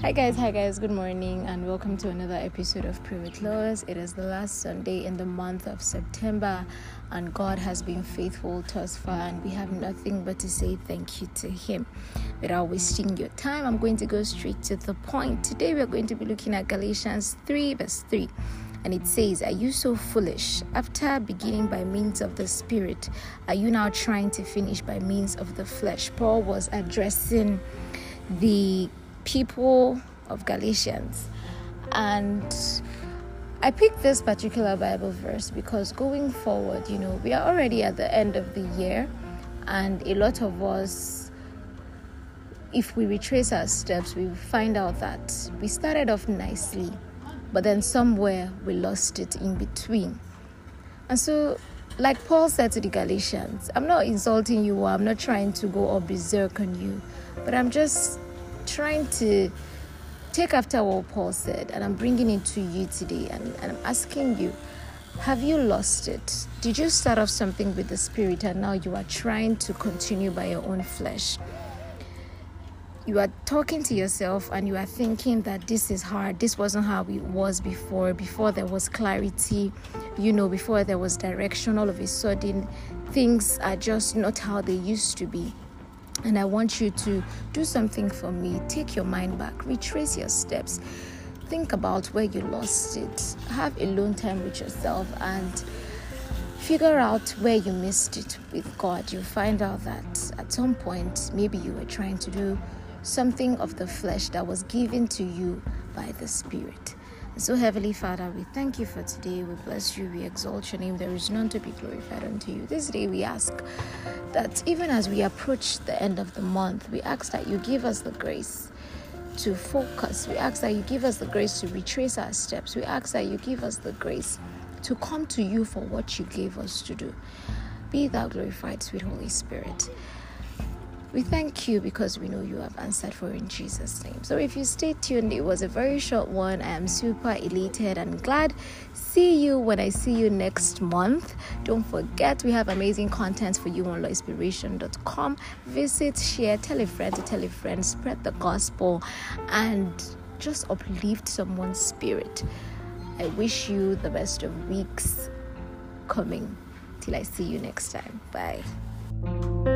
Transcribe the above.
Hi guys, hi guys, good morning and welcome to another episode of Pray with Lois. It is the last Sunday in the month of September and God has been faithful to us far and we have nothing but to say thank you to Him. Without wasting your time, I'm going to go straight to the point. Today we are going to be looking at Galatians 3 verse 3 and it says, Are you so foolish? After beginning by means of the Spirit, are you now trying to finish by means of the flesh? Paul was addressing the people of Galatians. And I picked this particular Bible verse because going forward, you know, we are already at the end of the year, and a lot of us, if we retrace our steps, we find out that we started off nicely, but then somewhere we lost it in between. And so, like Paul said to the Galatians, I'm not insulting you or I'm not trying to go all berserk on you, but I'm just trying to take after what Paul said, and I'm bringing it to you today, and, and I'm asking you. Have you lost it? Did you start off something with the spirit and now you are trying to continue by your own flesh? You are talking to yourself and you are thinking that this is hard. This wasn't how it was before. Before there was clarity, you know, before there was direction, all of a sudden things are just not how they used to be. And I want you to do something for me. Take your mind back, retrace your steps, think about where you lost it, have alone time with yourself, and figure out where you missed it with God. You'll find out that at some point, maybe you were trying to do something of the flesh that was given to you by the Spirit. So, Heavenly Father, we thank you for today. We bless you. We exalt your name. There is none to be glorified unto you. This day we ask that even as we approach the end of the month, we ask that you give us the grace to focus. We ask that you give us the grace to retrace our steps. We ask that you give us the grace to come to you for what you gave us to do. Be thou glorified, sweet Holy Spirit. We thank you because we know you have answered for in Jesus' name. So if you stay tuned, it was a very short one. I am super elated and glad. See you when I see you next month. Don't forget we have amazing content for you on lawinspiration.com. Visit, share, tell a friend to tell a friend, spread the gospel, and just uplift someone's spirit. I wish you the best of weeks coming. Till I see you next time. Bye.